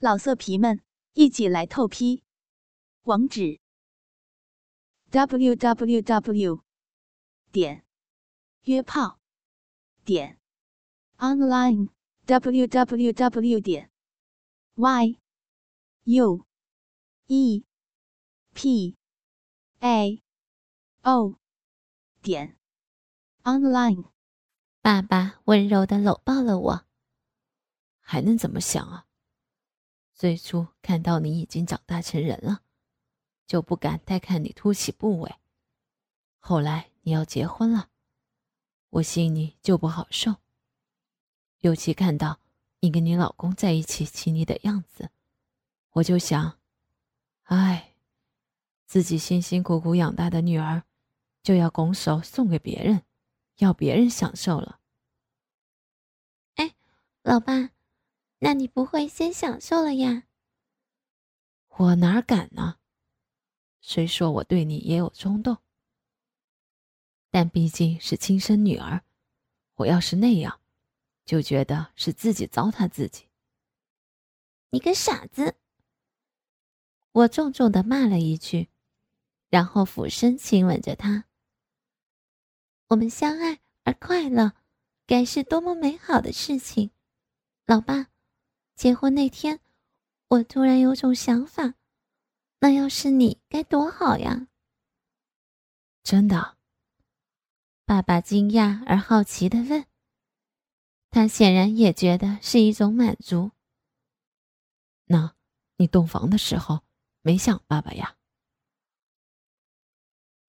老色皮们，一起来透批！网址：w w w 点约炮点 online w w w 点 y u e p a o 点 online。爸爸温柔的搂抱了我，还能怎么想啊？最初看到你已经长大成人了，就不敢再看你凸起部位。后来你要结婚了，我心里就不好受。尤其看到你跟你老公在一起亲昵的样子，我就想，唉，自己辛辛苦苦养大的女儿，就要拱手送给别人，要别人享受了。哎，老爸。那你不会先享受了呀？我哪敢呢？虽说我对你也有冲动，但毕竟是亲生女儿，我要是那样，就觉得是自己糟蹋自己。你个傻子！我重重的骂了一句，然后俯身亲吻着她。我们相爱而快乐，该是多么美好的事情，老爸。结婚那天，我突然有种想法，那要是你该多好呀！真的？爸爸惊讶而好奇的问。他显然也觉得是一种满足。那，你洞房的时候没想爸爸呀？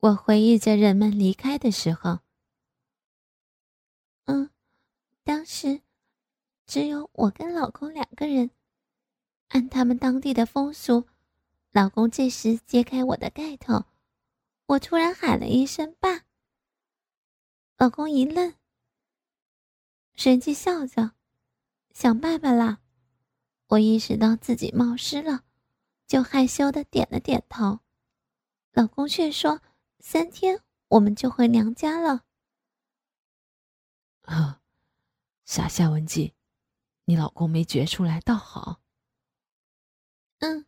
我回忆着人们离开的时候。嗯，当时。只有我跟老公两个人，按他们当地的风俗，老公这时揭开我的盖头，我突然喊了一声“爸”，老公一愣，随即笑着，想爸爸啦。我意识到自己冒失了，就害羞的点了点头，老公却说：“三天我们就回娘家了。”啊，傻夏文姬。你老公没觉出来，倒好。嗯，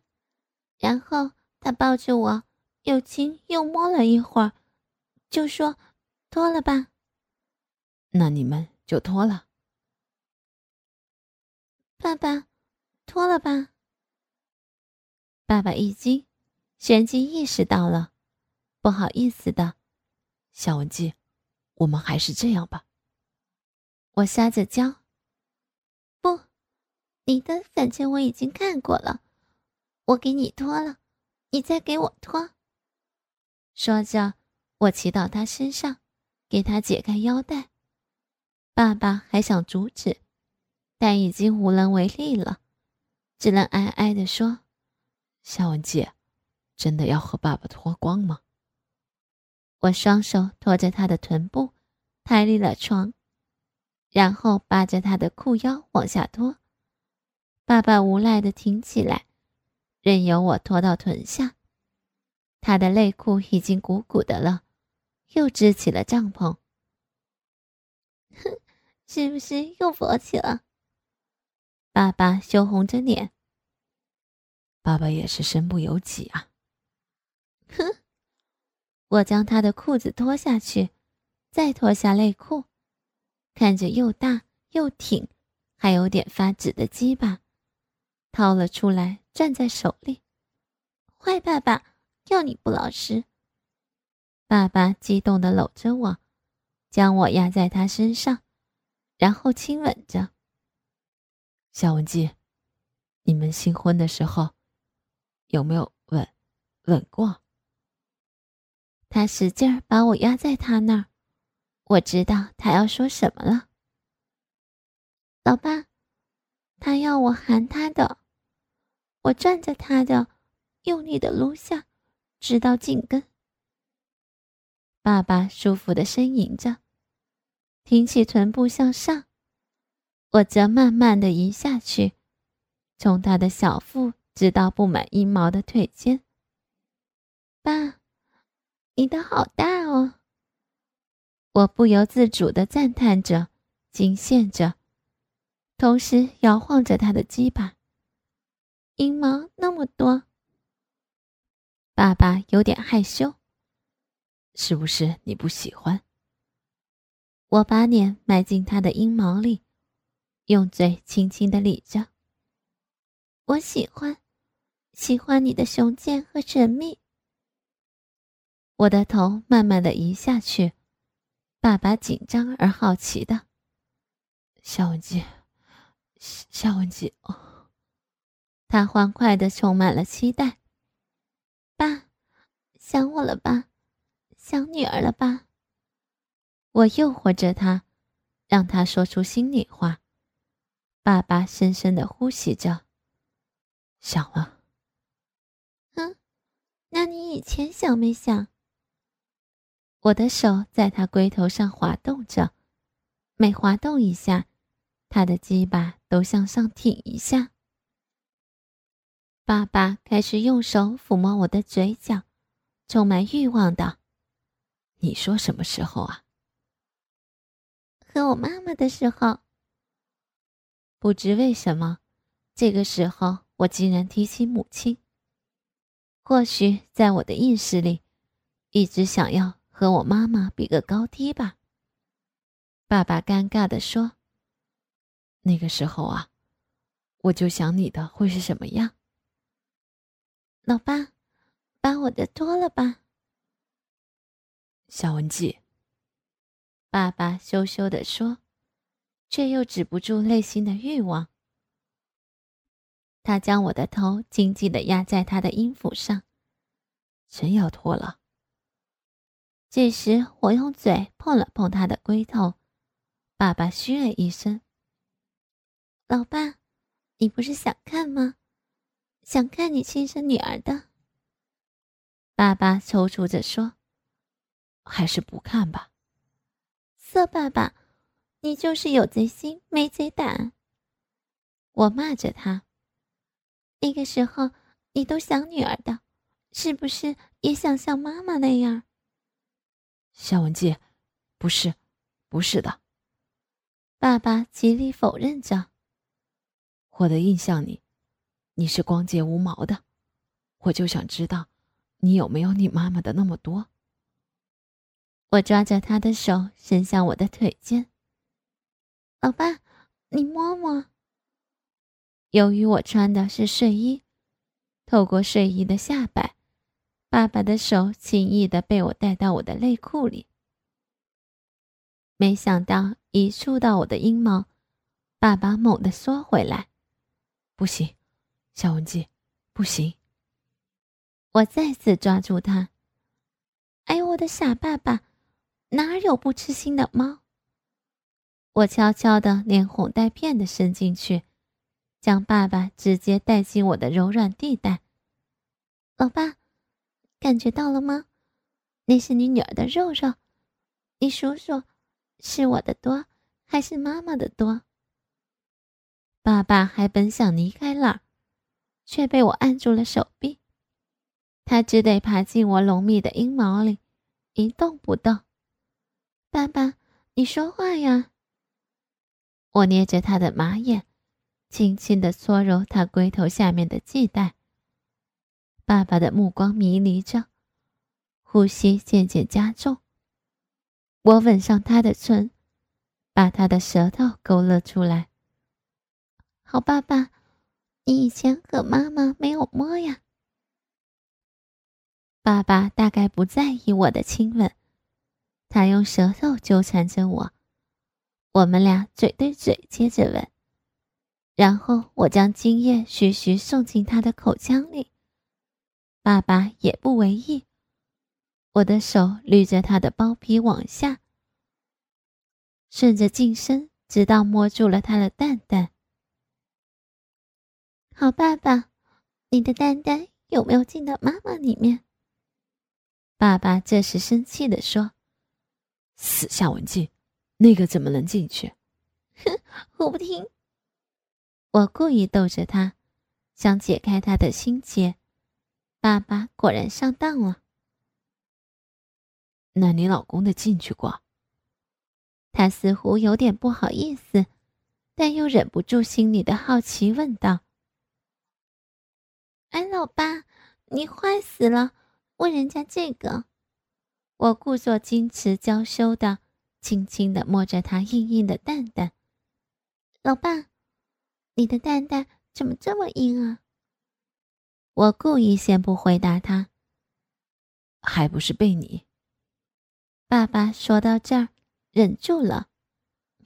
然后他抱着我，又亲又摸了一会儿，就说：“脱了吧。”那你们就脱了。爸爸，脱了吧。爸爸一惊，旋即意识到了，不好意思的，小文姬，我们还是这样吧。我撒着娇。你的，反正我已经看过了，我给你脱了，你再给我脱。说着，我骑到他身上，给他解开腰带。爸爸还想阻止，但已经无能为力了，只能哀哀地说：“夏文姐，真的要和爸爸脱光吗？”我双手托着他的臀部，抬离了床，然后扒着他的裤腰往下脱。爸爸无奈的挺起来，任由我拖到臀下。他的内裤已经鼓鼓的了，又支起了帐篷。哼，是不是又勃起了？爸爸羞红着脸。爸爸也是身不由己啊。哼，我将他的裤子脱下去，再脱下内裤，看着又大又挺，还有点发紫的鸡巴。掏了出来，攥在手里。坏爸爸，要你不老实！爸爸激动的搂着我，将我压在他身上，然后亲吻着。夏文姬，你们新婚的时候有没有吻吻过？他使劲把我压在他那儿，我知道他要说什么了。老爸，他要我含他的。我攥着他的，用力的撸下，直到颈根。爸爸舒服的呻吟着，挺起臀部向上，我则慢慢的移下去，从他的小腹直到布满阴毛的腿间。爸，你的好大哦！我不由自主的赞叹着，惊羡着，同时摇晃着他的鸡巴。阴毛那么多。爸爸有点害羞，是不是你不喜欢？我把脸埋进他的阴毛里，用嘴轻轻的理着。我喜欢，喜欢你的雄健和神秘。我的头慢慢的移下去，爸爸紧张而好奇的。夏文姬，夏文姬，哦，他欢快的充满了期待。爸，想我了吧？想女儿了吧？我诱惑着他，让他说出心里话。爸爸深深的呼吸着，想了。嗯，那你以前想没想？我的手在他龟头上滑动着，每滑动一下，他的鸡巴都向上挺一下。爸爸开始用手抚摸我的嘴角，充满欲望道：“你说什么时候啊？”和我妈妈的时候，不知为什么，这个时候我竟然提起母亲。或许在我的意识里，一直想要和我妈妈比个高低吧。爸爸尴尬地说：“那个时候啊，我就想你的会是什么样。”老爸，把我的脱了吧，夏文姬。爸爸羞羞地说，却又止不住内心的欲望。他将我的头紧紧地压在他的阴府上，真要脱了。这时，我用嘴碰了碰他的龟头，爸爸嘘了一声：“老爸，你不是想看吗？想看你亲生女儿的。”爸爸踌躇着说：“还是不看吧。”色爸爸，你就是有贼心没贼胆。我骂着他。那个时候你都想女儿的，是不是也想像妈妈那样？夏文姬，不是，不是的。爸爸极力否认着。我的印象里，你是光洁无毛的，我就想知道，你有没有你妈妈的那么多。我抓着他的手伸向我的腿间，老爸，你摸摸。由于我穿的是睡衣，透过睡衣的下摆，爸爸的手轻易的被我带到我的内裤里。没想到一触到我的阴毛，爸爸猛地缩回来，不行，夏文姬，不行。我再次抓住他，哎呦，我的傻爸爸！哪有不吃腥的猫？我悄悄的连哄带骗的伸进去，将爸爸直接带进我的柔软地带。老爸，感觉到了吗？那是你女儿的肉肉，你数数，是我的多还是妈妈的多？爸爸还本想离开那儿，却被我按住了手臂，他只得爬进我浓密的阴毛里，一动不动。爸爸，你说话呀！我捏着他的马眼，轻轻的搓揉他龟头下面的系带。爸爸的目光迷离着，呼吸渐渐加重。我吻上他的唇，把他的舌头勾勒出来。好，爸爸，你以前和妈妈没有摸呀？爸爸大概不在意我的亲吻。他用舌头纠缠着我，我们俩嘴对嘴接着吻，然后我将精液徐徐送进他的口腔里。爸爸也不为意，我的手捋着他的包皮往下，顺着进深，直到摸住了他的蛋蛋。好，爸爸，你的蛋蛋有没有进到妈妈里面？爸爸这时生气地说。死夏文静，那个怎么能进去？哼，我不听。我故意逗着他，想解开他的心结。爸爸果然上当了。那你老公的进去过？他似乎有点不好意思，但又忍不住心里的好奇，问道：“哎老爸，你坏死了！问人家这个。我故作矜持娇羞的，轻轻的摸着他硬硬的蛋蛋。老爸，你的蛋蛋怎么这么硬啊？我故意先不回答他。还不是被你。爸爸说到这儿，忍住了。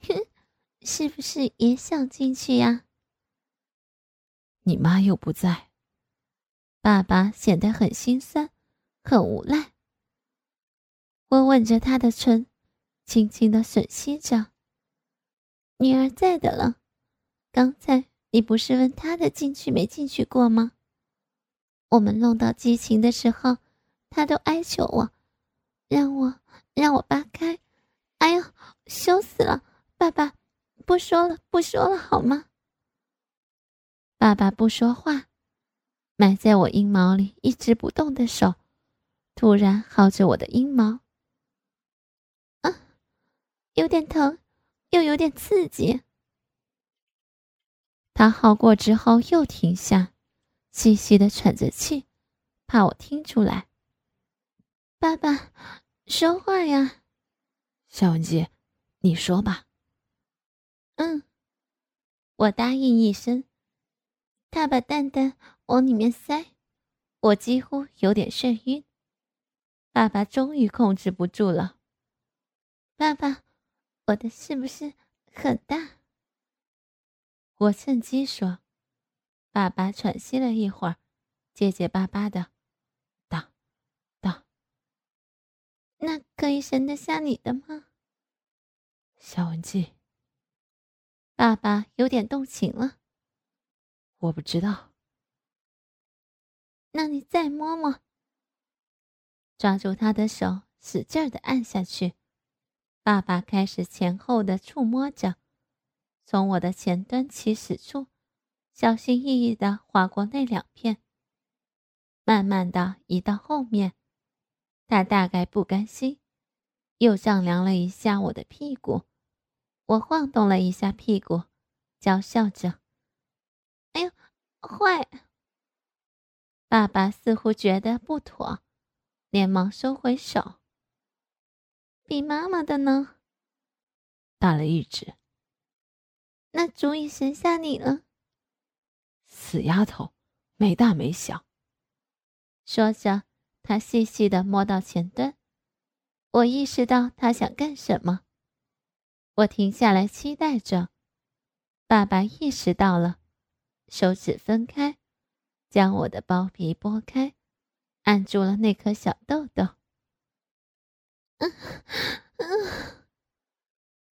哼，是不是也想进去呀？你妈又不在。爸爸显得很心酸，很无奈。我吻着他的唇，轻轻的吮吸着。女儿在的了。刚才你不是问他的进去没进去过吗？我们弄到激情的时候，他都哀求我，让我让我扒开。哎呦，羞死了！爸爸，不说了，不说了，好吗？爸爸不说话，埋在我阴毛里一直不动的手，突然薅着我的阴毛。啊，有点疼，又有点刺激。他薅过之后又停下，细细的喘着气，怕我听出来。爸爸，说话呀，夏文姬，你说吧。嗯，我答应一声。他把蛋蛋往里面塞，我几乎有点眩晕。爸爸终于控制不住了。爸爸，我的是不是很大？我趁机说。爸爸喘息了一会儿，结结巴巴的：“大，大。那可以生得下你的吗？”小文姬。爸爸有点动情了。我不知道。那你再摸摸。抓住他的手，使劲的按下去。爸爸开始前后的触摸着，从我的前端起始处，小心翼翼的划过那两片，慢慢的移到后面。他大概不甘心，又丈量了一下我的屁股。我晃动了一下屁股，娇笑着。哎呦，坏！爸爸似乎觉得不妥，连忙收回手。比妈妈的呢？大了一指。那足以生下你了。死丫头，没大没小。说着，他细细的摸到前端。我意识到他想干什么，我停下来期待着。爸爸意识到了。手指分开，将我的包皮剥开，按住了那颗小豆豆。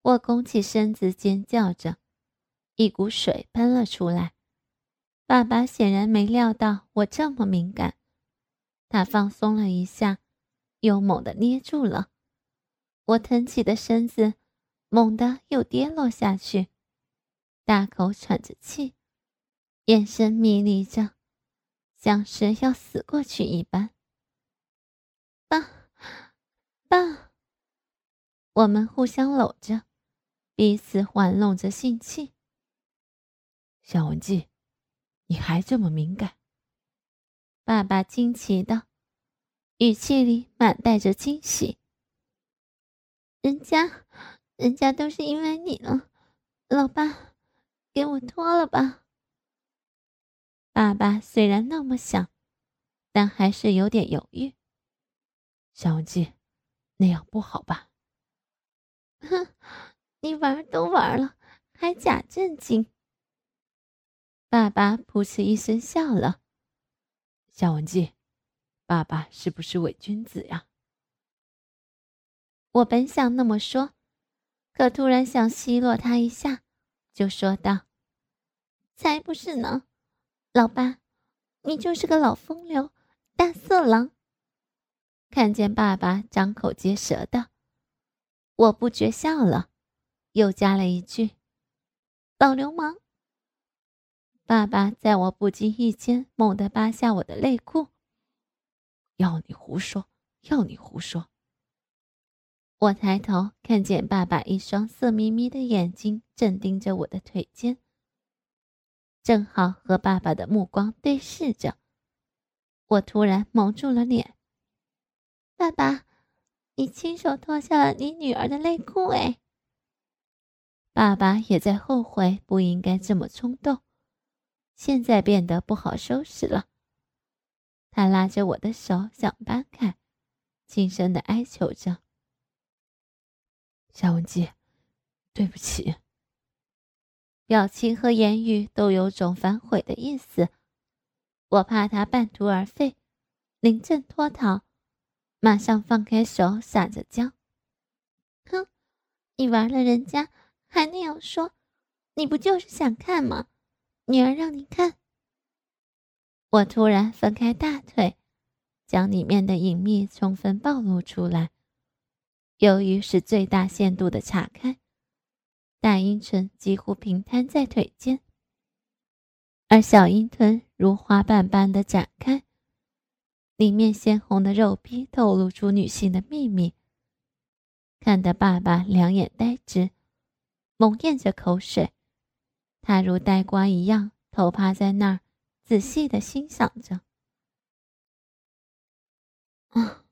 我拱起身子尖叫着，一股水喷了出来。爸爸显然没料到我这么敏感，他放松了一下，又猛地捏住了我腾起的身子，猛地又跌落下去，大口喘着气。眼神迷离着，像是要死过去一般。爸，爸，我们互相搂着，彼此玩弄着性器。小文姬，你还这么敏感？爸爸惊奇的语气里满带着惊喜。人家，人家都是因为你了，老爸，给我脱了吧。爸爸虽然那么想，但还是有点犹豫。小文姬，那样不好吧？哼，你玩都玩了，还假正经。爸爸噗嗤一声笑了。小文姬，爸爸是不是伪君子呀？我本想那么说，可突然想奚落他一下，就说道：“才不是呢。”老爸，你就是个老风流、大色狼。看见爸爸张口结舌的，我不觉笑了，又加了一句：“老流氓。”爸爸在我不经意间猛地扒下我的内裤。要你胡说，要你胡说！我抬头看见爸爸一双色眯眯的眼睛正盯着我的腿尖。正好和爸爸的目光对视着，我突然蒙住了脸。爸爸，你亲手脱下了你女儿的内裤，哎！爸爸也在后悔不应该这么冲动，现在变得不好收拾了。他拉着我的手想搬开，轻声的哀求着：“夏文姬，对不起。”表情和言语都有种反悔的意思。我怕他半途而废，临阵脱逃，马上放开手，撒着娇：“哼，你玩了人家，还那样说，你不就是想看吗？女儿让你看。”我突然分开大腿，将里面的隐秘充分暴露出来。由于是最大限度的岔开，大阴唇几乎平摊在腿间。而小阴臀如花瓣般的展开，里面鲜红的肉壁透露出女性的秘密，看得爸爸两眼呆直，猛咽着口水。他如呆瓜一样头趴在那儿，仔细的欣赏着。啊，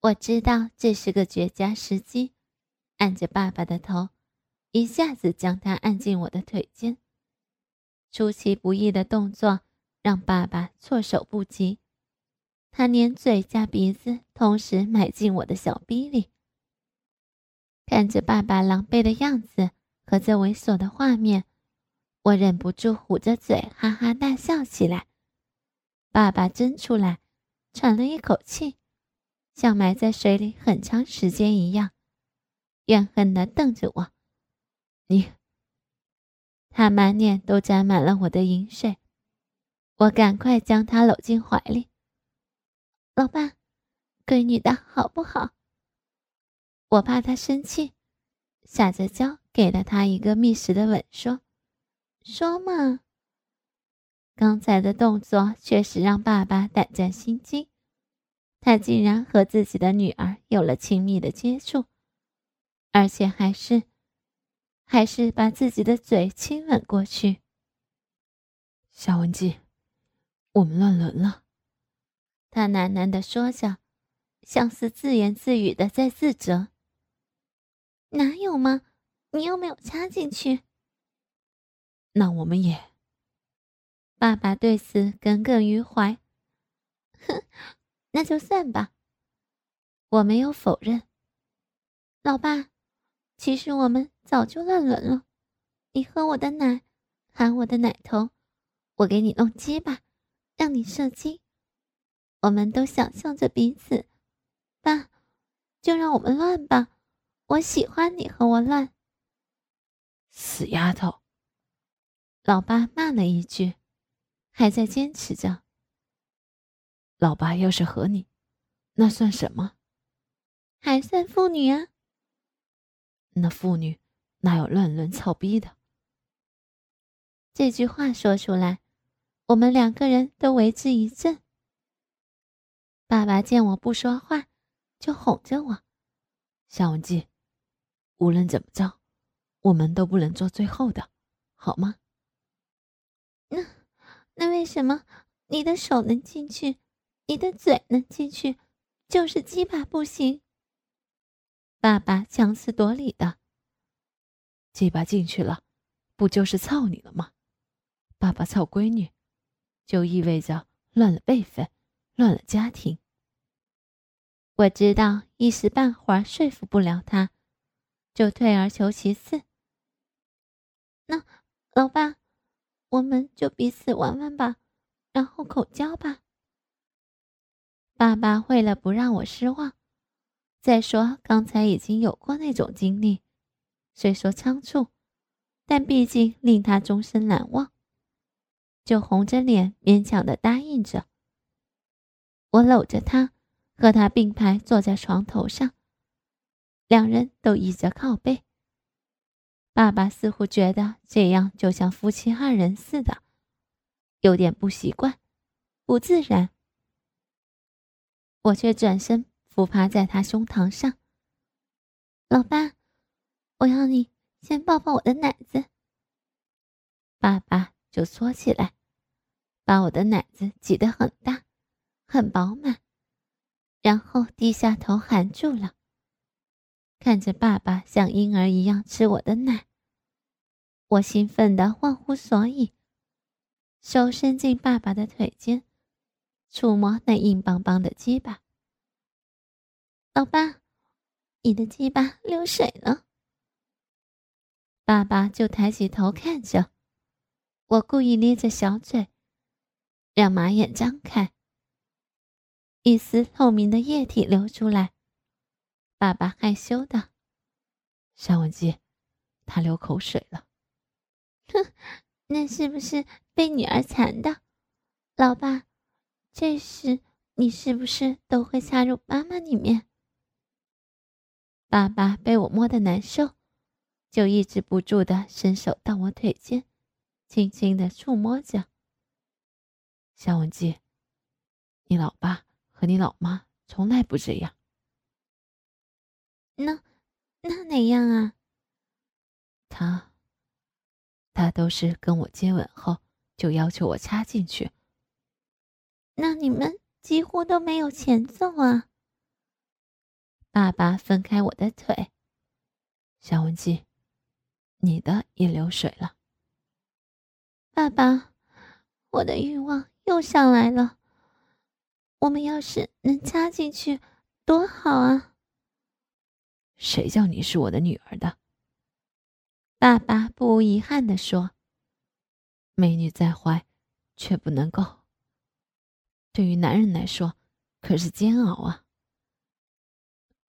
我知道这是个绝佳时机，按着爸爸的头，一下子将他按进我的腿间。出其不意的动作让爸爸措手不及，他连嘴加鼻子同时埋进我的小逼里。看着爸爸狼狈的样子和这猥琐的画面，我忍不住捂着嘴哈哈大笑起来。爸爸真出来，喘了一口气，像埋在水里很长时间一样，怨恨地瞪着我：“你。”他满脸都沾满了我的饮水，我赶快将他搂进怀里。老爸，闺女的好不好？我怕他生气，撒着娇给了他一个觅食的吻，说：“说嘛。”刚才的动作确实让爸爸胆战心惊，他竟然和自己的女儿有了亲密的接触，而且还是。还是把自己的嘴亲吻过去。夏文姬，我们乱伦了。他喃喃地说着，像是自言自语的在自责。哪有吗？你又没有插进去。那我们也。爸爸对此耿耿于怀。哼，那就算吧。我没有否认。老爸。其实我们早就乱伦了，你喝我的奶，含我的奶头，我给你弄鸡巴，让你射精，我们都想象着彼此。爸，就让我们乱吧，我喜欢你和我乱。死丫头！老爸骂了一句，还在坚持着。老爸要是和你，那算什么？还算妇女啊。那妇女哪有乱伦操逼的？这句话说出来，我们两个人都为之一振。爸爸见我不说话，就哄着我：“夏文姬，无论怎么着，我们都不能做最后的，好吗？”那那为什么你的手能进去，你的嘴能进去，就是鸡巴不行？爸爸强词夺理的，鸡巴进去了，不就是操你了吗？爸爸操闺女，就意味着乱了辈分，乱了家庭。我知道一时半会儿说服不了他，就退而求其次。那老爸，我们就彼此玩玩吧，然后口交吧。爸爸为了不让我失望。再说，刚才已经有过那种经历，虽说仓促，但毕竟令他终身难忘，就红着脸勉强的答应着。我搂着他，和他并排坐在床头上，两人都倚着靠背。爸爸似乎觉得这样就像夫妻二人似的，有点不习惯，不自然。我却转身。伏趴在他胸膛上，老爸，我要你先抱抱我的奶子。爸爸就缩起来，把我的奶子挤得很大，很饱满，然后低下头含住了。看着爸爸像婴儿一样吃我的奶，我兴奋的忘乎所以，手伸进爸爸的腿间，触摸那硬邦邦的鸡巴。老爸，你的鸡巴流水了。爸爸就抬起头看着我，故意咧着小嘴，让马眼张开，一丝透明的液体流出来。爸爸害羞的，夏文姬，他流口水了。哼，那是不是被女儿缠的？老爸，这时你是不是都会插入妈妈里面？爸爸被我摸的难受，就抑制不住的伸手到我腿间，轻轻的触摸着。夏文姬，你老爸和你老妈从来不这样。那，那哪样啊？他，他都是跟我接吻后就要求我插进去。那你们几乎都没有前奏啊！爸爸分开我的腿，小文姬，你的也流水了。爸爸，我的欲望又上来了。我们要是能插进去，多好啊！谁叫你是我的女儿的？爸爸不无遗憾地说：“美女在怀，却不能够。对于男人来说，可是煎熬啊。”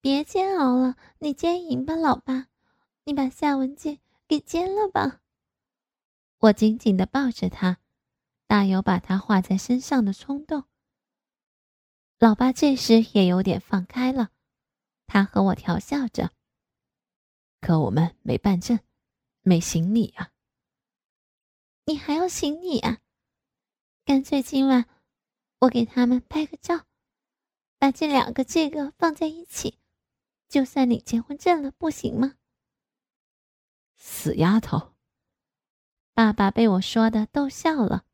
别煎熬了，你奸淫吧，老爸，你把夏文姬给奸了吧。我紧紧的抱着他，大有把他画在身上的冲动。老爸这时也有点放开了。他和我调笑着，可我们没办证，没行李啊。你还要行李啊？干脆今晚我给他们拍个照，把这两个这个放在一起，就算领结婚证了，不行吗？死丫头！爸爸被我说的逗笑了。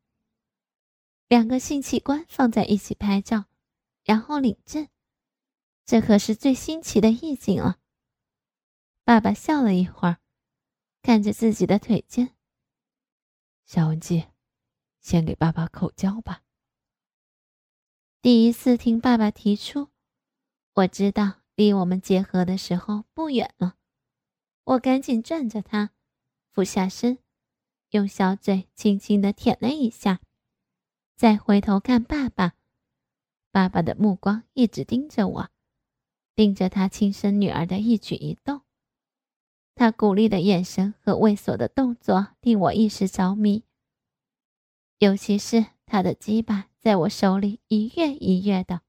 两个性器官放在一起拍照，然后领证。这可是最新奇的意境了。爸爸笑了一会儿，看着自己的腿尖。小文姬，先给爸爸口交吧。第一次听爸爸提出，我知道离我们结合的时候不远了。我赶紧转着他，俯下身，用小嘴轻轻的舔了一下，再回头看爸爸。爸爸的目光一直盯着我。盯着他亲生女儿的一举一动，他鼓励的眼神和猥琐的动作令我一时着迷。尤其是他的鸡巴在我手里一跃一跃的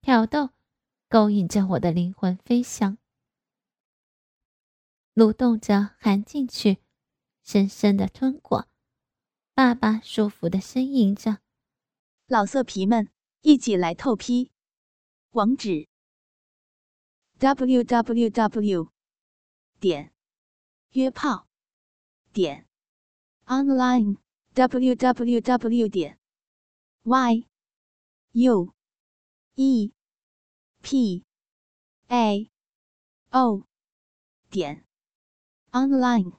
挑逗，勾引着我的灵魂飞翔，蠕动着含进去，深深的吞过。爸爸舒服的呻吟着：“老色皮们，一起来透批！”网址。www. 点。约炮。点。online www. 点。y u e p a o 点 online